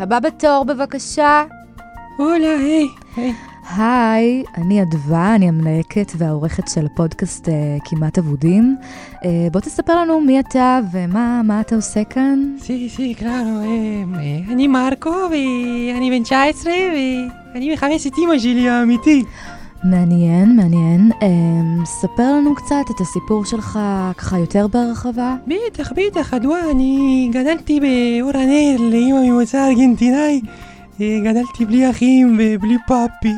הבא בתור בבקשה. הולה, היי, היי. היי, אני אדווה, אני המנהקת והעורכת של הפודקאסט uh, כמעט אבודים. Uh, בוא תספר לנו מי אתה ומה מה אתה עושה כאן. סי, סי, קלארו, אה, אני מרקו ואני בן 19 ואני מחפש את אימא שלי האמיתי. מעניין, מעניין. Uh, ספר לנו קצת את הסיפור שלך ככה יותר בהרחבה. בטח, בטח, אדווה, אני גדלתי באור הנר לאימא ממוצא ארגנטינאי. אה, גדלתי בלי אחים ובלי פאפי.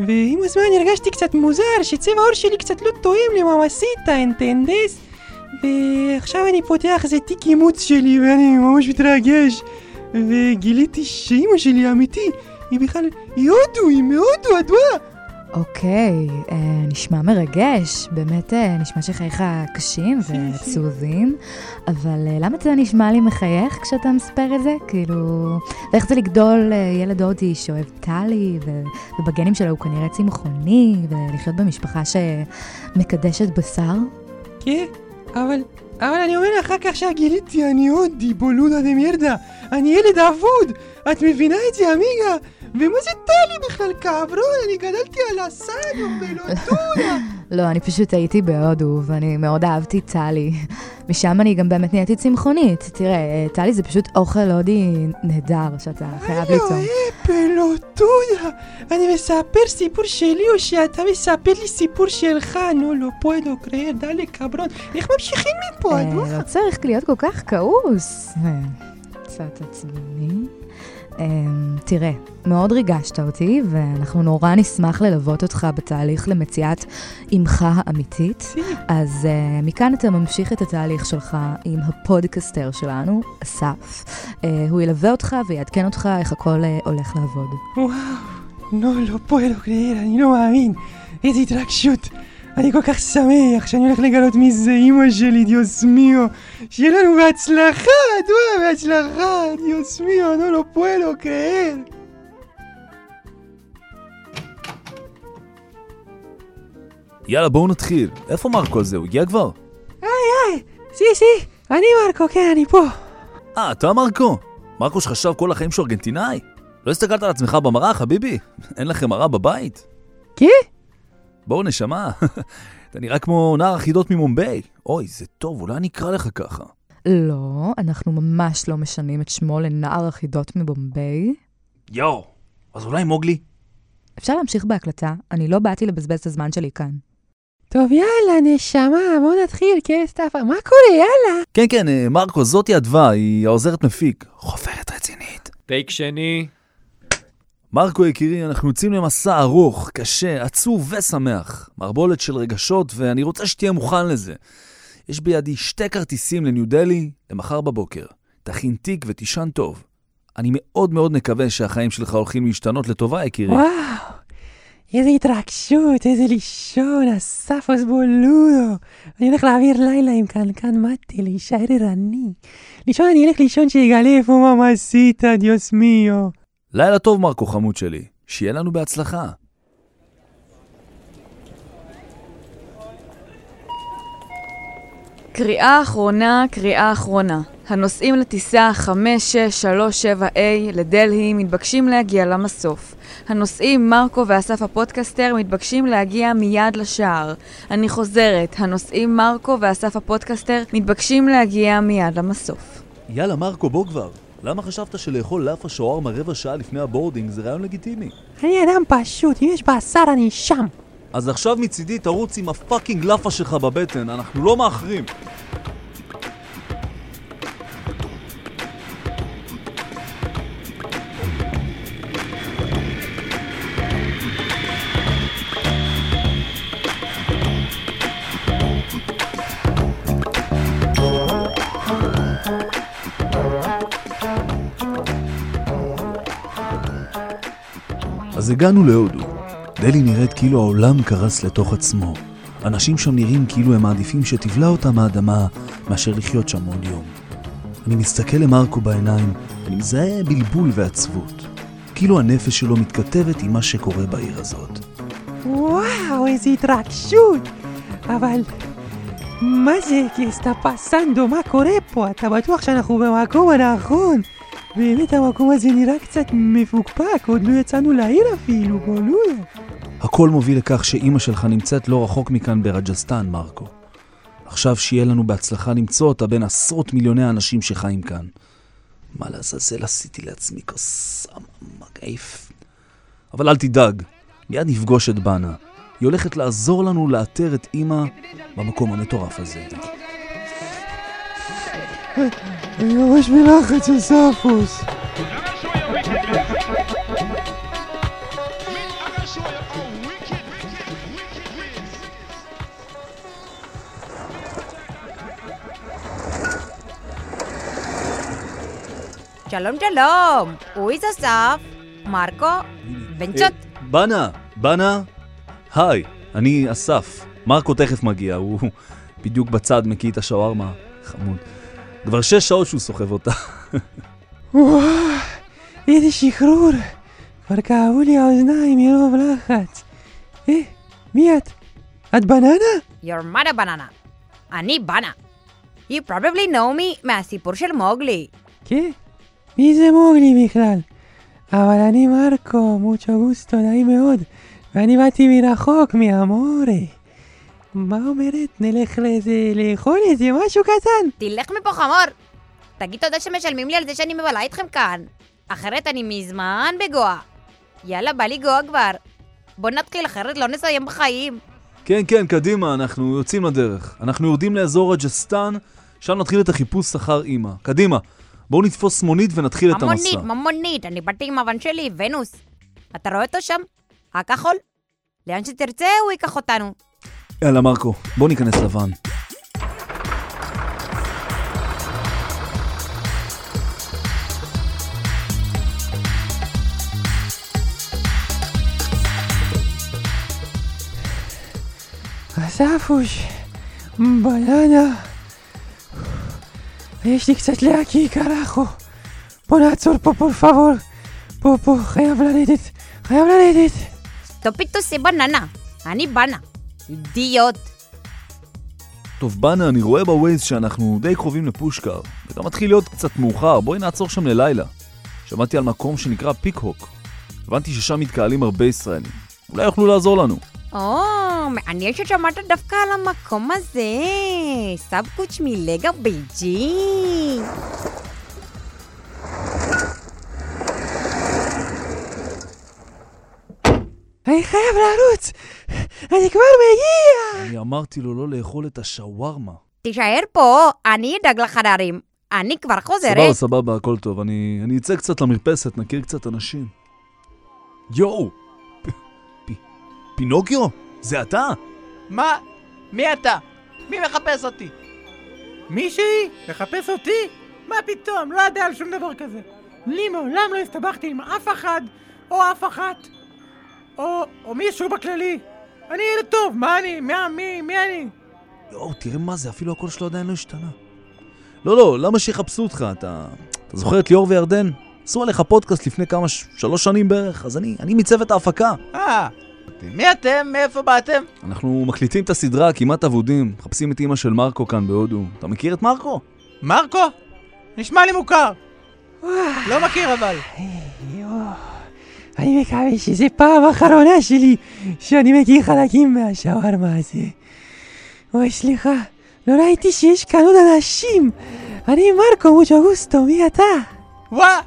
ועם הזמן הרגשתי קצת מוזר, שצבע העור שלי קצת לא תואם לממסיטה, אנטנדס? ועכשיו אני פותח איזה תיק אימוץ שלי ואני ממש מתרגש. וגיליתי שאימא שלי האמיתי, היא בכלל, היא הודו, היא מהודו, אדווה! אוקיי, אה, נשמע מרגש, באמת אה, נשמע שחייך קשים ועצובים, אבל אה, למה אתה נשמע לי מחייך כשאתה מספר את זה? כאילו, ואיך זה לגדול ילד הודי שאוהב טלי, ו- ובגנים שלו הוא כנראה צמחוני, ולחיות במשפחה שמקדשת בשר? כן, אבל, אבל אני אומר לך רק עכשיו גיליתי, אני הודי, בולודה דה מיירדה, אני ילד אבוד, את מבינה את זה, אמיגה? ומה זה טלי בכלל, קברון? אני גדלתי על הסאדו, בלוטויה. לא, אני פשוט הייתי בהודו, ואני מאוד אהבתי טלי. משם אני גם באמת נהייתי צמחונית. תראה, טלי זה פשוט אוכל הודי נהדר שאתה חייב ליצור. אלוהי, פלוטויה. אני מספר סיפור שלי או שאתה מספר לי סיפור שלך? נו, לא פואדו קרייר, דלה קברון. איך ממשיכים מפה, אה? לא צריך להיות כל כך כעוס. אה, קצת עצבני. אה, תראה, מאוד ריגשת אותי, ואנחנו נורא נשמח ללוות אותך בתהליך למציאת אימך האמיתית. אז אה, מכאן אתה ממשיך את התהליך שלך עם הפודקסטר שלנו, אסף. אה, הוא ילווה אותך ויעדכן אותך איך הכל אה, הולך לעבוד. וואו, no lo puedo creer, אני לא מאמין. איזה התרגשות. אני כל כך שמח שאני הולך לגלות מי זה אימא שלי, Dios mío. שיהיה לנו בהצלחה, אדווה, בהצלחה, דיוס מיו, נו, לא פואדו קרייר. יאללה, בואו נתחיל. איפה מרקו הזה? הוא הגיע כבר? היי, סי, סי, אני מרקו, כן, אני פה. אה, אתה מרקו? מרקו שחשב כל החיים שהוא ארגנטינאי? לא הסתכלת על עצמך במראה, חביבי? אין לכם מראה בבית? כן? בואו, נשמה. אתה נראה כמו נער החידות ממומביי. אוי, זה טוב, אולי אני אקרא לך ככה. לא, אנחנו ממש לא משנים את שמו לנער החידות מבומביי. יואו, אז אולי מוגלי? אפשר להמשיך בהקלטה, אני לא באתי לבזבז את הזמן שלי כאן. טוב, יאללה, נשמה, בוא נתחיל, כן, סטאפה. מה קורה, יאללה? כן, כן, אה, מרקו, זאתי אדווה, היא העוזרת מפיק. חופרת רצינית. טייק שני. מרקו יקירי, אנחנו יוצאים למסע ארוך, קשה, עצוב ושמח. מערבולת של רגשות, ואני רוצה שתהיה מוכן לזה. יש בידי שתי כרטיסים לניו דלי למחר בבוקר. תכין תיק ותישן טוב. אני מאוד מאוד מקווה שהחיים שלך הולכים להשתנות לטובה, יקירי. וואו, איזה התרגשות, איזה לישון, אספוס בולודו. אני הולך להעביר לילה עם קנקן מטה, להישאר ערני. לישון, אני אלך לישון שיגלה איפה ממסיטה, דיוס מיו. לילה טוב, מרקו חמוד שלי. שיהיה לנו בהצלחה. קריאה אחרונה, קריאה אחרונה. הנוסעים לטיסה 5637A לדלהי מתבקשים להגיע למסוף. הנוסעים מרקו ואסף הפודקסטר מתבקשים להגיע מיד לשער. אני חוזרת, הנוסעים מרקו ואסף הפודקסטר מתבקשים להגיע מיד למסוף. יאללה, מרקו, בוא כבר. למה חשבת שלאכול לאפה שווארמה רבע שעה לפני ה boarding זה רעיון לגיטימי? אני אדם פשוט, אם יש בשר אני שם. אז עכשיו מצידי תרוץ עם הפאקינג לאפה שלך בבטן, אנחנו לא מאחרים. הגענו להודו. דלי נראית כאילו העולם קרס לתוך עצמו. אנשים שם נראים כאילו הם מעדיפים שתבלע אותם האדמה מאשר לחיות שם עוד יום. אני מסתכל למרקו בעיניים, אני מזהה בלבול ועצבות. כאילו הנפש שלו מתכתבת עם מה שקורה בעיר הזאת. וואו, איזה התרגשות. אבל מה זה, כי סטה פסנדו, מה קורה פה? אתה בטוח שאנחנו במקום הנכון? באמת המקום הזה נראה קצת מפוקפק, עוד לא יצאנו לעיר אפילו, בולודו. הכל מוביל לכך שאימא שלך נמצאת לא רחוק מכאן ברג'סטן, מרקו. עכשיו שיהיה לנו בהצלחה למצוא אותה בין עשרות מיליוני האנשים שחיים כאן. מה לעזאזל עשיתי לעצמי כוס מגעיף. אבל אל תדאג, מיד נפגוש את בנה. היא הולכת לעזור לנו לאתר את אימא במקום המטורף הזה. אני ממש בלחץ, אספוס. שלום שלום, הוא איזה אסף? מרקו? בן צ'ות? בנה, בנה, היי, אני אסף. מרקו תכף מגיע, הוא בדיוק בצד מקיא את השווארמה. חמוד. כבר שש שעות שהוא סוחב אותה. וואו, איזה שחרור. כבר כאבו לי האוזניים מרוב לחץ. אה, מי את? את בננה? Your mother banana. אני בנה. You probably know me מהסיפור של מוגלי. כן? מי זה מוגלי בכלל? אבל אני מרקו, מוצ'ו גוסטו, נעים מאוד. ואני באתי מרחוק, מאמורי. מה אומרת? נלך לאיזה... לאכול איזה משהו קטן? תלך מפה חמור. תגיד תודה שמשלמים לי על זה שאני מבלה איתכם כאן. אחרת אני מזמן בגואה. יאללה, בא לי גואה כבר. בוא נתחיל, אחרת לא נסיים בחיים. כן, כן, קדימה, אנחנו יוצאים לדרך. אנחנו יורדים לאזור רג'סטן, שם נתחיל את החיפוש אחר אימא. קדימה, בואו נתפוס מונית ונתחיל את המסע. ממונית, ממונית, אני באתי עם הבן שלי, ונוס. אתה רואה אותו שם? הכחול? לאן שתרצה הוא ייקח אותנו. יאללה, מרקו, בוא ניכנס לבן. אספוש, בננה. יש לי קצת להקיא carajo. בוא נעצור פה, por favor. פה, פה, חייב לרדת, חייב לרדת. estúpidos בננה. אני בנה. אידיוט. טוב, בנה, אני רואה בווייז שאנחנו די קרובים לפושקר, וגם מתחיל להיות קצת מאוחר, בואי נעצור שם ללילה. שמעתי על מקום שנקרא פיק-הוק. הבנתי ששם מתקהלים הרבה ישראלים. אולי יוכלו לעזור לנו. או, מעניין ששמעת דווקא על המקום הזה. סבקוץ' מלגה בייג'ינג. אני חייב לרוץ! אני כבר מגיע! אני אמרתי לו לא לאכול את השווארמה. תישאר פה, אני אדאג לחדרים. אני כבר סבבה, חוזרת. סבבה, הכל טוב. אני, אני אצא קצת למרפסת, נכיר קצת אנשים. יואו! פ- פ- פינוקיו? זה אתה? מה? מי אתה? מי מחפש אותי? מישהי? לחפש אותי? מה פתאום? לא יודע על שום דבר כזה. לי מעולם לא הסתבכתי עם אף אחד, או אף אחת, או, או מישהו בכללי. אני ילד טוב, מה אני? מי, מי, מי אני? יואו, תראה מה זה, אפילו הקול שלו עדיין לא השתנה. לא, לא, למה שיחפשו אותך? אתה, אתה זוכר את ליאור וירדן? עשו עליך פודקאסט לפני כמה, ש... שלוש שנים בערך, אז אני, אני מצוות ההפקה. אה, מי אתם? מאיפה באתם? אנחנו מקליטים את הסדרה כמעט אבודים, מחפשים את אימא של מרקו כאן בהודו. אתה מכיר את מרקו? מרקו? נשמע לי מוכר. לא מכיר אבל. אני מקווה שזו פעם אחרונה שלי שאני מכיר חלקים מהשווארמה הזה. אוי, סליחה, לא ראיתי שיש כאן עוד אנשים. אני מרקו מוצ'ו גוסטו, מי אתה? וואה,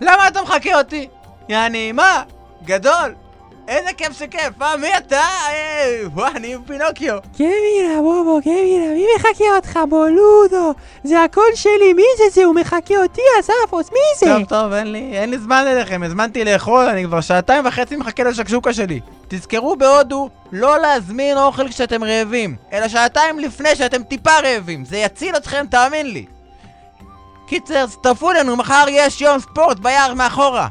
למה אתה מחכה אותי? יעני, מה? גדול. איזה כיף שכיף, אה? מי אתה? אה, וואה, אני פינוקיו. קמירה, בובו, קמירה, מי מחכה אותך, בולודו? זה הקול שלי, מי זה זה? הוא מחכה אותי, אספוס, מי זה? טוב, טוב, אין לי, אין לי זמן אליכם, הזמנתי לאכול, אני כבר שעתיים וחצי מחכה לשקשוקה שלי. תזכרו בהודו לא להזמין אוכל כשאתם רעבים, אלא שעתיים לפני שאתם טיפה רעבים, זה יציל אתכם, תאמין לי. קיצר, צטרפו לנו, מחר יש יום ספורט ביער מאחורה.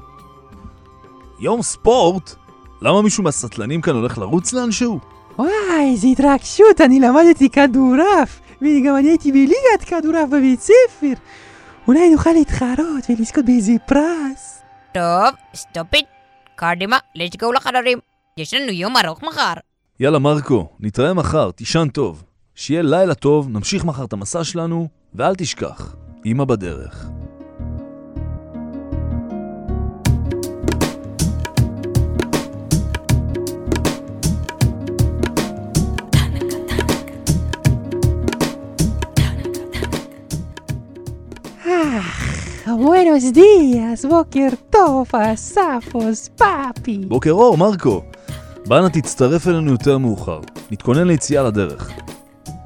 יום ספורט? למה מישהו מהסטלנים כאן הולך לרוץ לאנשהו? וואי, איזה התרגשות, אני למדתי כדורעף, וגם אני הייתי בליגת כדורעף בבית ספר. אולי נוכל להתחרות ולזכות באיזה פרס. טוב, סטופית. קדימה, let's go לחדרים. יש לנו יום ארוך מחר. יאללה מרקו, נתראה מחר, תישן טוב. שיהיה לילה טוב, נמשיך מחר את המסע שלנו, ואל תשכח, אמא בדרך. Buenos días, בוקר טוב, אספוס, פאפי. בוקר אור, מרקו. באנה תצטרף אלינו יותר מאוחר. נתכונן ליציאה לדרך.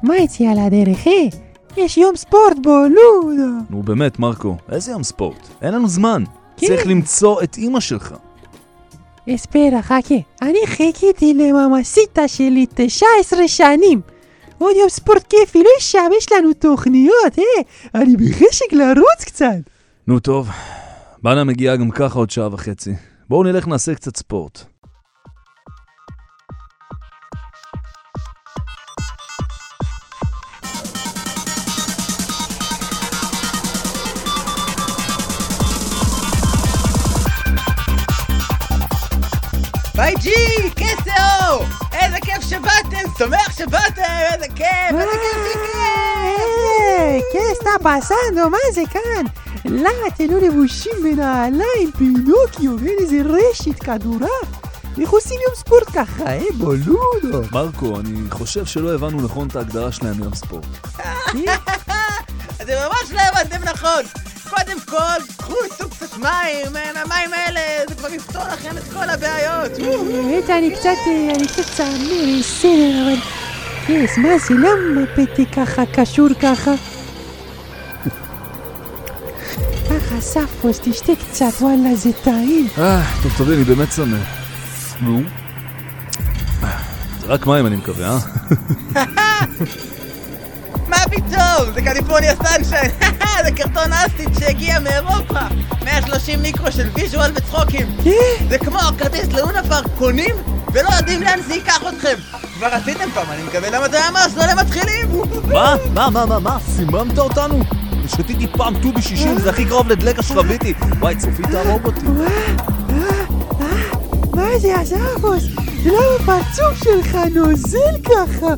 מה יציאה לדרך, אה? יש יום ספורט בולודו. נו באמת, מרקו, איזה יום ספורט? אין לנו זמן. כן. צריך למצוא את אימא שלך. אספרה, חכה. אני חיכיתי לממסיטה שלי 19 שנים. עוד יום ספורט כיפי, לא ישבש לנו תוכניות, אה? אני בחשק לרוץ קצת. נו טוב, באנה מגיעה גם ככה עוד שעה וחצי. בואו נלך נעשה קצת ספורט. שבאתם! שמח שבאתם! איזה כיף! איזה כיף! איזה היי, ¿qué está pasando? מה זה כאן? למה אתם לא לבושים בנעליים, פינוקיו, ואין איזה רשת כדורה? איך עושים יום ספורט ככה, אה, בולודו? מרקו, אני חושב שלא הבנו נכון את ההגדרה שלהם ליום ספורט. אתם ממש לא הבנתם נכון! קודם כל, קחו איתו קצת מים, אה, המים האלה, זה כבר יפתור לכם את כל הבעיות! האמת, אני קצת, אה, אני קצת צעמי, בסדר, אבל... Yes, מה זה, למה פתק ככה קשור ככה? ככה, ספוס, תשתה קצת, וואלה, זה טעים. אה, טוב, טוב, אני באמת צמא. נו? זה רק מים, אני מקווה, אה? מה פתאום? זה California Sunshine! זה קרטון acid שהגיע מאירופה! 130 מיקרו של visual וצחוקים! זה כמו הכרטיס ללונה פארק, קונים ולא יודעים לאן זה ייקח אתכם! כבר עשיתם פעם, אני מקווה למה זה ממש לא למתחילים! מה? מה, מה, מה, מה? סיממת אותנו? שתיתי פעם טובי 60, זה הכי קרוב לדלקה שרביטי. וואי, צופית תהרוג אותי. מה זה, הספוס? למה הפרצוף שלך נוזל ככה?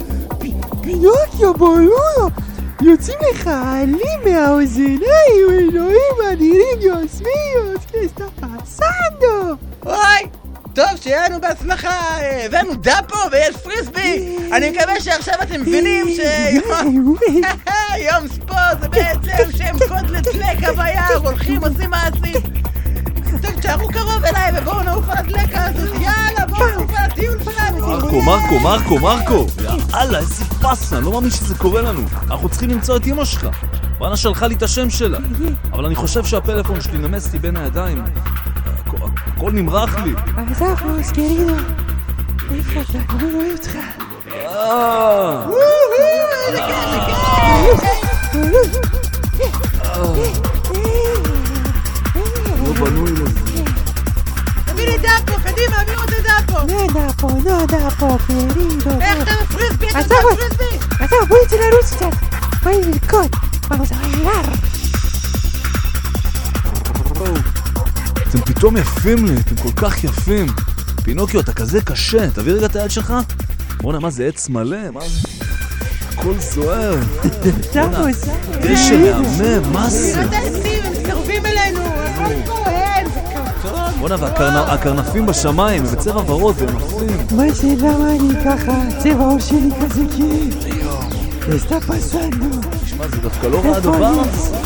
פינוקיו, בולודו! יוצאים לך עלים מהאוזניים, אלוהים אדירים יוסמיוס, כסטה פסנדו! אוי! טוב, שיהיה לנו בהצלחה! אה, הבאנו דאפו ויש פריסבי! אני מקווה שעכשיו אתם מבינים ש... יום ספורט זה בעצם שהם קוד לדלקה ביער, הולכים, עושים מעשים! תשארו קרוב אליי ובואו נעוף על הדלקה הזאת, יאללה, בואו נעוף על הטיול שלנו! מרקו, מרקו, מרקו, מרקו! יאללה, איזה אני לא מאמין שזה קורה לנו. אנחנו צריכים למצוא את אמא שלך. ואנה שלחה לי את השם שלה. אבל אני חושב שהפלאפון שלי נמס לי בין הידיים. הכל- נמרח לי. הספוס, קרידו, איפה אתה? אני לא רואה אותך. אה, לא בנוי לזה. תביא לי דאפו, קדימה, הביא אותי דאפו! No da po, no da po, querido. איך אתה בפריסבי? איך אתה הספוס, בפריסבי? הספוס, בואי נצא לרוץ קצת. בואי נרקוד. vamos a bailar. אתם פתאום יפים לי, אתם כל כך יפים. פינוקיו, אתה כזה קשה, תביא רגע את היד שלך. בואנה, מה זה עץ מלא? מה זה? הכל זוהר. Vamos, דשא מהמם, מה זה? בואנה, והקרנפים בשמיים, הם בצבע ורוד, והם יפים. מה זה, למה אני ככה? צבע העור שלי כזה כיף. está pasando? תשמע, זה דווקא לא רע הדבר הזה.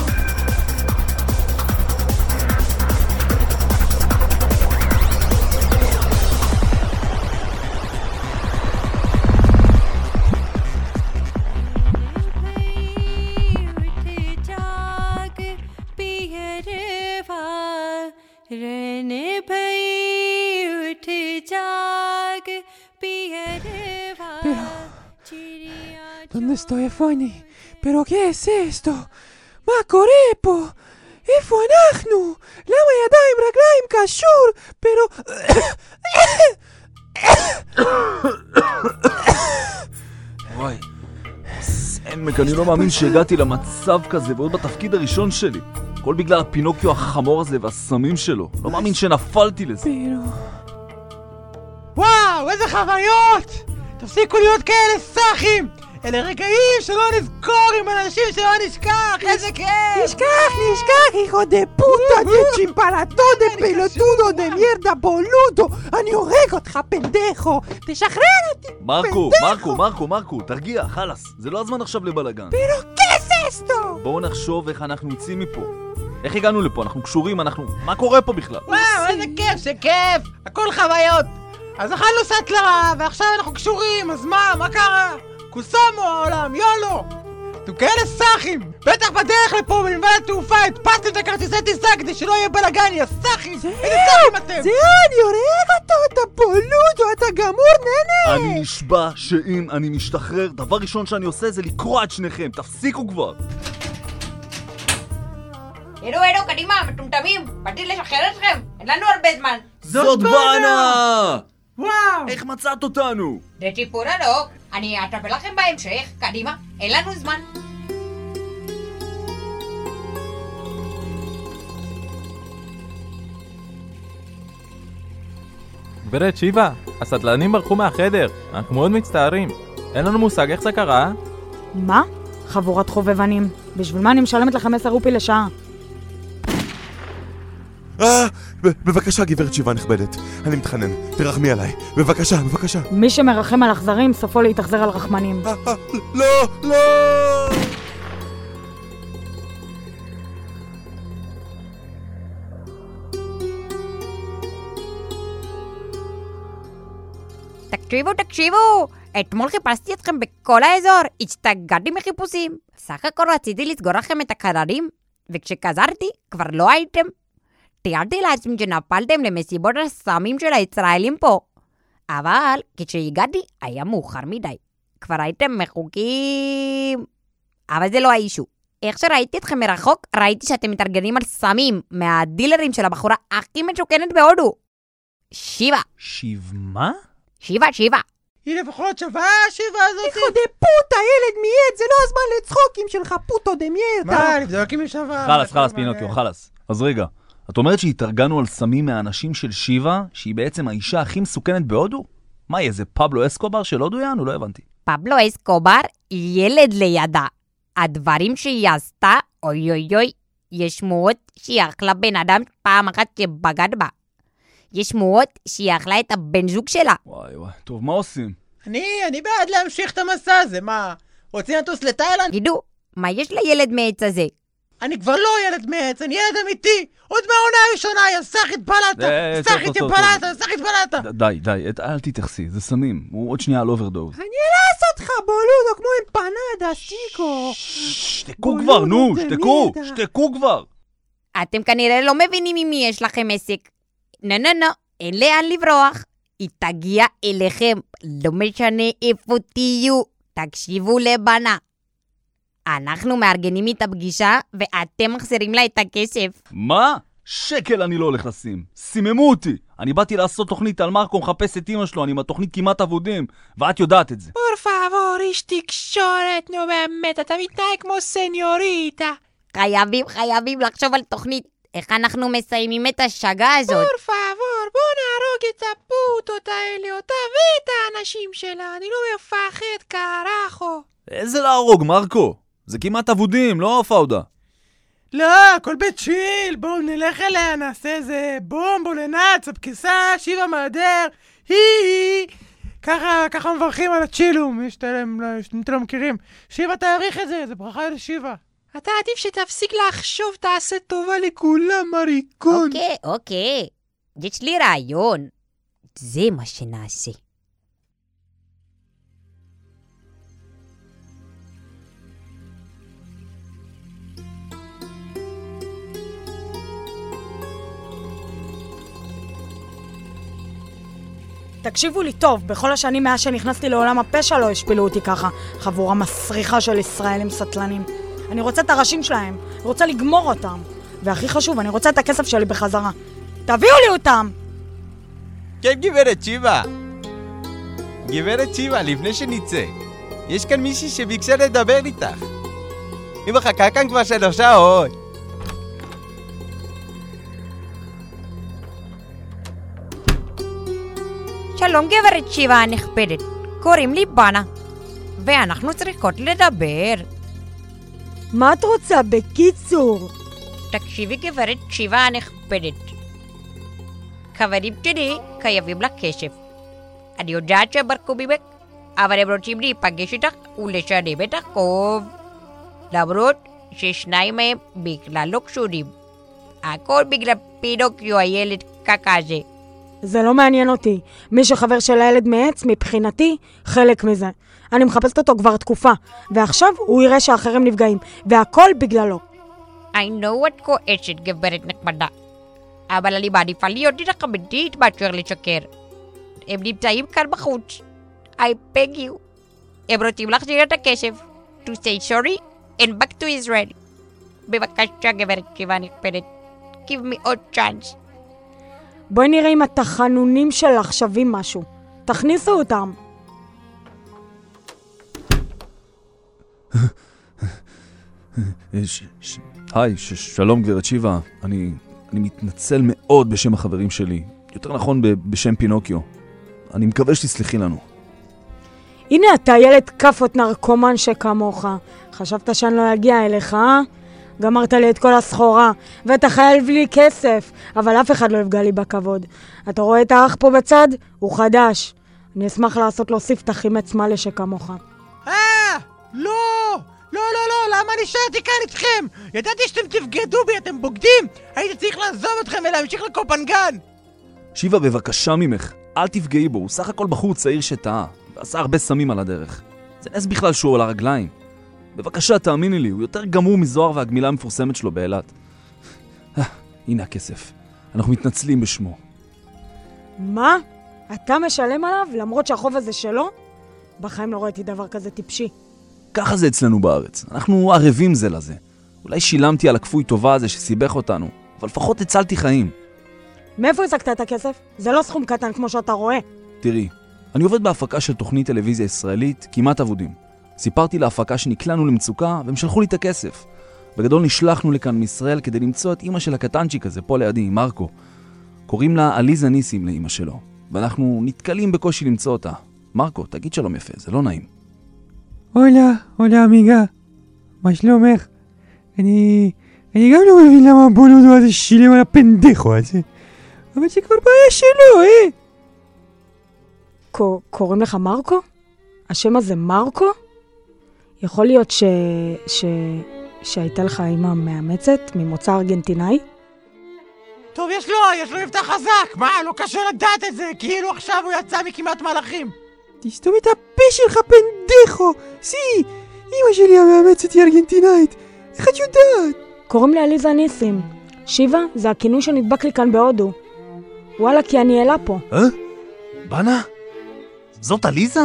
¿Pero qué es esto? מה קורה פה? איפה אנחנו? למה ידיים, רגליים קשור? pero... וואי. סמק, אני לא מאמין שהגעתי למצב כזה, ועוד בתפקיד הראשון שלי. הכל בגלל הפינוקיו החמור הזה והסמים שלו. לא מאמין שנפלתי לזה. וואו, איזה חוויות! תפסיקו להיות כאלה סאחים! אלה רגעים שלא נזכור עם אנשים שלא נשכח, איזה כיף! נשכח, נשכח, hijo de puta, de chimparatón, de pelotudo, de mierda, boludo! אני הורג אותך, פנדחו! תשחרר אותי! מרקו, פנדחו! מרקו, מרקו, מרקו, תרגיע, חלאס. זה לא הזמן עכשיו לבלאגן. es esto? בואו נחשוב איך אנחנו יוצאים מפה. איך הגענו לפה? אנחנו קשורים, אנחנו... מה קורה פה בכלל? וואו, איזה כיף, שכיף! הכל חוויות! אז אכלנו סטלה, ועכשיו אנחנו קשורים, אז מה, מה קרה? קוסמו העולם, יולו! אתם כאלה סאחים! בטח בדרך לפה מלבד התעופה הדפסתם את הכרטיסי טיסה כדי שלא יהיה בלאגן, יא סאחים! איזה סאחים אתם! זהו, אני הורג אותו, אתה בולודו, אתה גמור ננה! אני נשבע שאם אני משתחרר, דבר ראשון שאני עושה זה לקרוע את שניכם. תפסיקו כבר. הרו, הרו, קדימה, מטומטמים! באתי לשחרר אתכם! אין לנו הרבה זמן! זאת בנה! וואו! איך מצאת אותנו? זה סיפור ארוך, אני אטפל לכם בהמשך, קדימה, אין לנו זמן. גברת שיבה, הסטלנים ברחו מהחדר, אנחנו מאוד מצטערים. אין לנו מושג איך זה קרה. מה? חבורת חובבנים. בשביל מה אני משלמת לכם 10 רופי לשעה? אה, ב- בבקשה, גברת שיבה נכבדת. אני מתחנן, תרחמי עליי. בבקשה, בבקשה. מי שמרחם על אכזרים, סופו להתאכזר על רחמנים. אה, אה, לא, לא! תקשיבו, תקשיבו! אתמול חיפשתי אתכם בכל האזור, השתגעתי מחיפושים. סך הכל רציתי לסגור לכם את הקררים, וכשחזרתי כבר לא הייתם. תיארתי לעצמי שנפלתם למסיבות הסמים של הישראלים פה. אבל כשהגעתי היה מאוחר מדי. כבר הייתם מחוקים. אבל זה לא האישו. איך שראיתי אתכם מרחוק, ראיתי שאתם מתארגנים על סמים מהדילרים של הבחורה הכי משוכנת בהודו. שיבה, שיב מה? שיבה, שיבה. היא לפחות שווה השיבה הזאת? היכו דה פוטה, ילד מיד, זה לא הזמן לצחוקים שלך, פוטו דה מיירטה. מה, לבדוק אם היא שווה? חלאס, חלאס, פינוקיו, חלאס. אז רגע, את אומרת שהתארגנו על סמים מהאנשים של שיבה, שהיא בעצם האישה הכי מסוכנת בהודו? מה, היא איזה פבלו אסקובר של הודו יענו? לא הבנתי. פבלו אסקובר, ילד לידה. הדברים שהיא עשתה, אוי אוי אוי, יש שמועות שהיא אכלה בן אדם פעם אחת שבגד בה. יש שמועות שהיא אכלה את הבן זוג שלה. וואי וואי, טוב, מה עושים? אני, אני בעד להמשיך את המסע הזה, מה? רוצים לטוס לתאילנד? תגידו, מה יש לילד מעץ הזה? אני כבר לא ילד מעץ, אני ילד אמיתי! עוד מהעונה הראשונה, יא סאחית בלטה! אה, טוב, סאחית יא בלטה, סאחית בלטה! די, די, אל תתייחסי, זה סמים. הוא עוד שנייה על אוברדוז. אני אלעס אותך, boludo, כמו אמפנדה, chico. שתקו כבר, נו, שתקו? שתקו כבר. אתם כנראה לא מבינים עם מי יש לכם עסק. נו נו נו, אין לאן לברוח. היא תגיע אליכם, לא משנה איפה תהיו. תקשיבו לבנה. אנחנו מארגנים איתה פגישה, ואתם מחזירים לה את הכסף. מה? שקל אני לא הולך לשים. סיממו אותי. אני באתי לעשות תוכנית על מרקו מחפש את אמא שלו, אני עם התוכנית כמעט אבודים, ואת יודעת את זה. פור פאבור, איש תקשורת, נו באמת, אתה מתנהג כמו סניוריטה. חייבים, חייבים לחשוב על תוכנית. איך אנחנו מסיימים את השגה הזאת? פור פאבור, בוא נהרוג את הפוטות האלה, אותה ואת האנשים שלה, אני לא מפחד קרחו. איזה להרוג, מרקו? זה כמעט אבודים, לא פאודה. לא, הכל בצ'יל, בואו נלך אליה, נעשה איזה בומבו לנאץ, הבקיסה, שיבה מהדר, היא היא. ככה, ככה מברכים על הצ'ילום, יש את אלה, לא, יש- אתם לא מכירים. שיבה תעריך את זה, זה ברכה לשיבה. אתה עדיף שתפסיק לחשוב, תעשה טובה לכולם, מריקון. אוקיי, אוקיי. יש לי רעיון. זה מה שנעשה. תקשיבו לי טוב, בכל השנים מאז שנכנסתי לעולם הפשע לא השפילו אותי ככה. חבורה מסריחה של ישראלים סטלנים. אני רוצה את הראשים שלהם, אני רוצה לגמור אותם. והכי חשוב, אני רוצה את הכסף שלי בחזרה. תביאו לי אותם! כן, גברת שיבה. גברת שיבה, לפני שנצא, יש כאן מישהי שביקשה לדבר איתך. היא מחכה כאן כבר שלוש שעות. שלום גברת שיבה הנכבדת, קוראים לי בנה, ואנחנו צריכות לדבר. מה את רוצה בקיצור? תקשיבי גברת שיבה הנכבדת. חברים שלי חייבים לה כסף. אני יודעת שהם ברקו ממך, אבל הם רוצים להיפגש איתך ולשלם את החוב. למרות ששניים מהם בכלל לא קשורים. הכל בגלל פינוקיו הילד קקה הזה. זה לא מעניין אותי. מי שחבר של הילד מעץ, מבחינתי, חלק מזה. אני מחפשת אותו כבר תקופה, ועכשיו הוא יראה שאחרים נפגעים, והכל בגללו. I know את כועסת, גברת נחמדה. אבל אני מעדיפה להיות אמיתית מאשר לשקר. הם נמצאים כאן בחוץ. I beg you. הם רוצים להחזיר את הכסף. To say sorry and back to Israel. בבקשה, גברת שיבה נכבדת. Give me עוד צ'אנס. בואי נראה אם התחנונים שלך שווים משהו. תכניסו אותם. היי, שלום גברת שיבה. אני, אני מתנצל מאוד בשם החברים שלי. יותר נכון בשם פינוקיו. אני מקווה שתסלחי לנו. הנה אתה ילד כאפות נרקומן שכמוך. חשבת שאני לא אגיע אליך, אה? גמרת לי את כל הסחורה, ואתה חייב לי כסף, אבל אף אחד לא יפגע לי בכבוד. אתה רואה את האח פה בצד? הוא חדש. אני אשמח לעשות לו ספתח עם עץ מלא שכמוך. אה! לא! לא, לא, לא, למה נשארתי כאן איתכם? ידעתי שאתם תבגדו בי, אתם בוגדים! הייתי צריך לעזוב אתכם ולהמשיך לקופנגן! שיבה, בבקשה ממך, אל תפגעי בו, הוא סך הכל בחור צעיר שטעה, ועשה הרבה סמים על הדרך. זה נס בכלל שהוא על הרגליים. בבקשה, תאמיני לי, הוא יותר גמור מזוהר והגמילה המפורסמת שלו באילת. אה, הנה הכסף. אנחנו מתנצלים בשמו. מה? אתה משלם עליו למרות שהחוב הזה שלו? בחיים לא ראיתי דבר כזה טיפשי. ככה זה אצלנו בארץ, אנחנו ערבים זה לזה. אולי שילמתי על הכפוי טובה הזה שסיבך אותנו, אבל לפחות הצלתי חיים. מאיפה השגת את הכסף? זה לא סכום קטן כמו שאתה רואה. תראי, אני עובד בהפקה של תוכנית טלוויזיה ישראלית, כמעט אבודים. סיפרתי להפקה שנקלענו למצוקה, והם שלחו לי את הכסף. בגדול נשלחנו לכאן מישראל כדי למצוא את אימא של הקטנצ'יק הזה, פה לידי, מרקו. קוראים לה עליזה ניסים לאימא שלו, ואנחנו נתקלים בקושי למצוא אותה. מרקו, תגיד שלום יפה, זה לא נעים. הולה, הולה עמיגה. מה שלומך? אני... אני גם לא מבין למה הבולודו הזה שילם על הפנדחו הזה. אבל זה כבר בעיה שלו, אה? קוראים לך מרקו? השם הזה מרקו? יכול להיות ש... ש... שהייתה לך אימא מאמצת ממוצא ארגנטינאי? טוב, יש לו, יש לו מבטא חזק! מה, לא קשה לדעת את זה, כאילו עכשיו הוא יצא מכמעט מלאכים! תסתום את הפה שלך, פנדחו! סי! אמא שלי המאמצת היא ארגנטינאית! איך את יודעת? קוראים לי עליזה ניסים. שיבה זה הכינוי שנדבק לי כאן בהודו. וואלה, כי אני אלה פה. אה? בנה? זאת עליזה?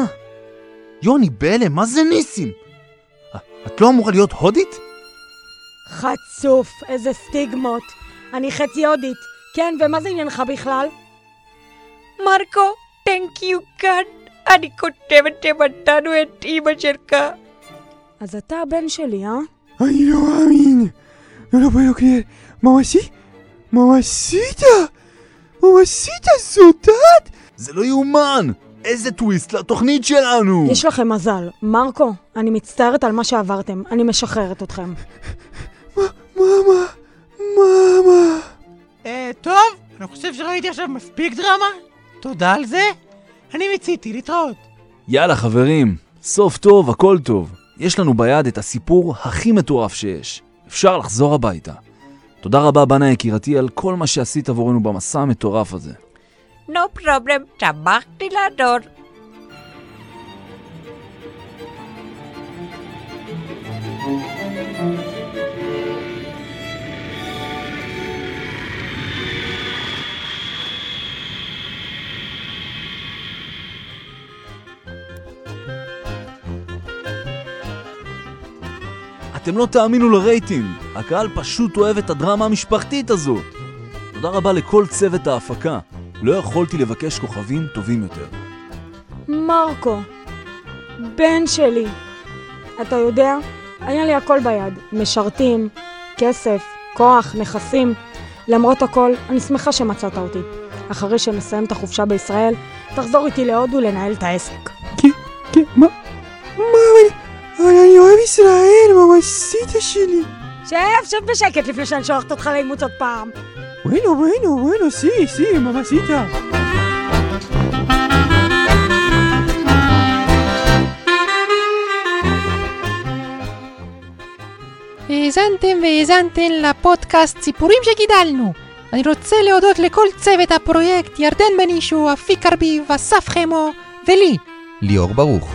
יוני, בהלם, מה זה ניסים? את לא אמורה להיות הודית? חצוף, איזה סטיגמות. אני חצי הודית. כן, ומה זה עניינך בכלל? מרקו, תנק יו כאן. אני כותבת שמתנו את אמא שלך. אז אתה הבן שלי, אה? אני לא מאמין! לא, לא puedo creer. ממסי? ממסיתה! ממסיתה זאת את? זה לא יאומן! איזה טוויסט לתוכנית שלנו! יש לכם מזל. מרקו, אני מצטערת על מה שעברתם. אני משחררת אתכם. מאמה! מאמה! אה, טוב, אני חושב שראיתי עכשיו מספיק דרמה. תודה על זה. אני מיציתי, להתראות. יאללה חברים, סוף טוב, הכל טוב. יש לנו ביד את הסיפור הכי מטורף שיש. אפשר לחזור הביתה. תודה רבה, בנה יקירתי, על כל מה שעשית עבורנו במסע המטורף הזה. נו פרובלם, שמחתי לעזור. אתם לא תאמינו לרייטינג, הקהל פשוט אוהב את הדרמה המשפחתית הזאת. תודה רבה לכל צוות ההפקה. לא יכולתי לבקש כוכבים טובים יותר. מרקו, בן שלי. אתה יודע, היה לי הכל ביד. משרתים, כסף, כוח, נכסים. למרות הכל, אני שמחה שמצאת אותי. אחרי שנסיים את החופשה בישראל, תחזור איתי להודו לנהל את העסק. כן, כן, מה? מה? אבל- אבל אני אוהב ישראל, ממסיתה שלי! שב, שב בשקט לפני שאני שולחת אותך לאימוץ עוד פעם. Bueno, bueno, bueno, sí, sí, mamacita. האזנתם והאזנתן לפודקאסט סיפורים שגידלנו. אני רוצה להודות לכל צוות הפרויקט, ירדן בנישו, אפיק ארביב, אסף חמו, ולי. ליאור ברוך.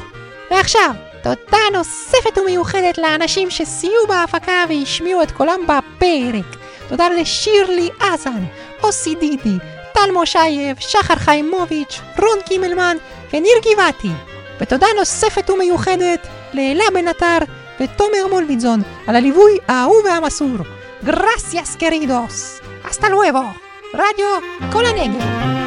ועכשיו, תודה נוספת ומיוחדת לאנשים שסייעו בהפקה והשמיעו את קולם בפרק. תודה לשירלי אזן, אוסי דידי, טל מושייב, שחר חיימוביץ', רון קימלמן וניר גבעתי. ותודה נוספת ומיוחדת לאלה בן עטר ותומר מולביטזון על הליווי האהוב והמסור. גרסיאס קרידוס. אסטה לואבו. רדיו כל הנגב.